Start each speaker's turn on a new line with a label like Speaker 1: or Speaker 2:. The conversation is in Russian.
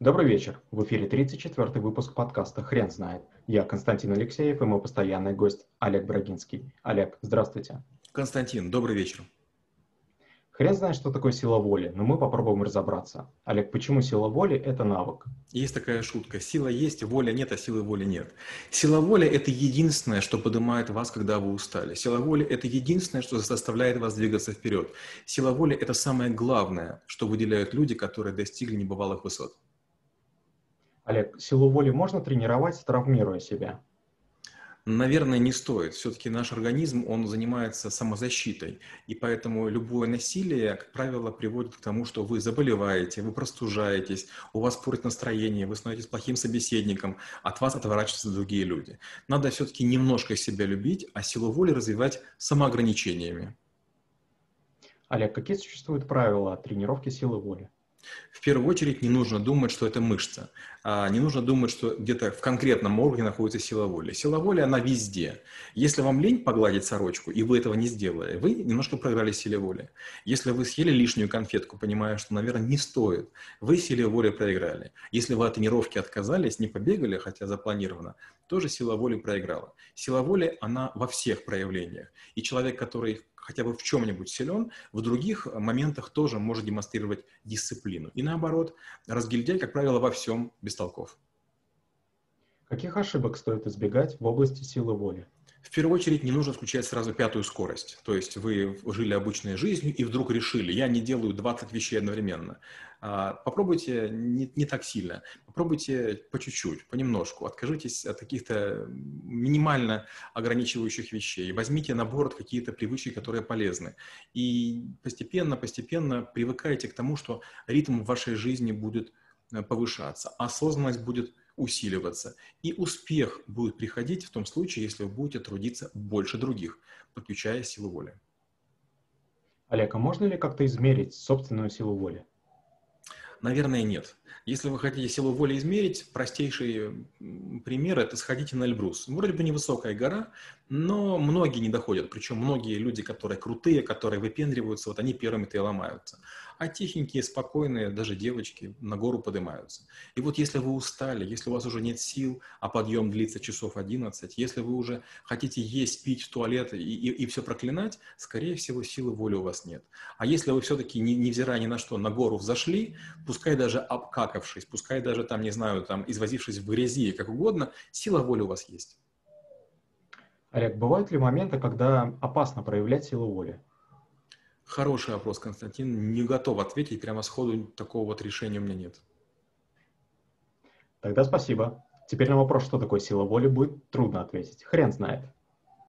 Speaker 1: Добрый вечер. В эфире 34-й выпуск подкаста «Хрен знает». Я Константин Алексеев и мой постоянный гость Олег Брагинский. Олег, здравствуйте.
Speaker 2: Константин, добрый вечер.
Speaker 1: Хрен знает, что такое сила воли, но мы попробуем разобраться. Олег, почему сила воли – это навык?
Speaker 2: Есть такая шутка. Сила есть, воля нет, а силы воли нет. Сила воли – это единственное, что поднимает вас, когда вы устали. Сила воли – это единственное, что заставляет вас двигаться вперед. Сила воли – это самое главное, что выделяют люди, которые достигли небывалых высот.
Speaker 1: Олег, силу воли можно тренировать, травмируя себя?
Speaker 2: Наверное, не стоит. Все-таки наш организм, он занимается самозащитой. И поэтому любое насилие, как правило, приводит к тому, что вы заболеваете, вы простужаетесь, у вас портит настроение, вы становитесь плохим собеседником, от вас отворачиваются другие люди. Надо все-таки немножко себя любить, а силу воли развивать самоограничениями.
Speaker 1: Олег, какие существуют правила тренировки силы воли?
Speaker 2: В первую очередь не нужно думать, что это мышца. А не нужно думать, что где-то в конкретном органе находится сила воли. Сила воли, она везде. Если вам лень погладить сорочку, и вы этого не сделали, вы немножко проиграли силе воли. Если вы съели лишнюю конфетку, понимая, что, наверное, не стоит, вы силе воли проиграли. Если вы от тренировки отказались, не побегали, хотя запланировано, тоже сила воли проиграла. Сила воли, она во всех проявлениях. И человек, который хотя бы в чем-нибудь силен, в других моментах тоже может демонстрировать дисциплину. И наоборот, разгильдяй, как правило, во всем без толков.
Speaker 1: Каких ошибок стоит избегать в области силы воли?
Speaker 2: В первую очередь не нужно включать сразу пятую скорость. То есть вы жили обычной жизнью и вдруг решили, я не делаю 20 вещей одновременно. А, попробуйте не, не так сильно, попробуйте по чуть-чуть, понемножку. Откажитесь от каких-то минимально ограничивающих вещей. Возьмите на борт какие-то привычки, которые полезны. И постепенно, постепенно привыкайте к тому, что ритм в вашей жизни будет э, повышаться, осознанность будет усиливаться. И успех будет приходить в том случае, если вы будете трудиться больше других, подключая силу воли.
Speaker 1: Олег, а можно ли как-то измерить собственную силу воли?
Speaker 2: Наверное, нет. Если вы хотите силу воли измерить, простейший пример – это сходите на Эльбрус. Вроде бы невысокая гора, но многие не доходят. Причем многие люди, которые крутые, которые выпендриваются, вот они первыми-то и ломаются а тихенькие, спокойные, даже девочки на гору поднимаются. И вот если вы устали, если у вас уже нет сил, а подъем длится часов 11, если вы уже хотите есть, пить в туалет и, и, и все проклинать, скорее всего, силы воли у вас нет. А если вы все-таки, не, невзирая ни на что, на гору взошли, пускай даже обкакавшись, пускай даже там, не знаю, там, извозившись в грязи, как угодно, сила воли у вас есть.
Speaker 1: Олег, бывают ли моменты, когда опасно проявлять силу воли?
Speaker 2: Хороший вопрос, Константин. Не готов ответить. Прямо сходу такого вот решения у меня нет.
Speaker 1: Тогда спасибо. Теперь на вопрос, что такое сила воли, будет трудно ответить. Хрен знает.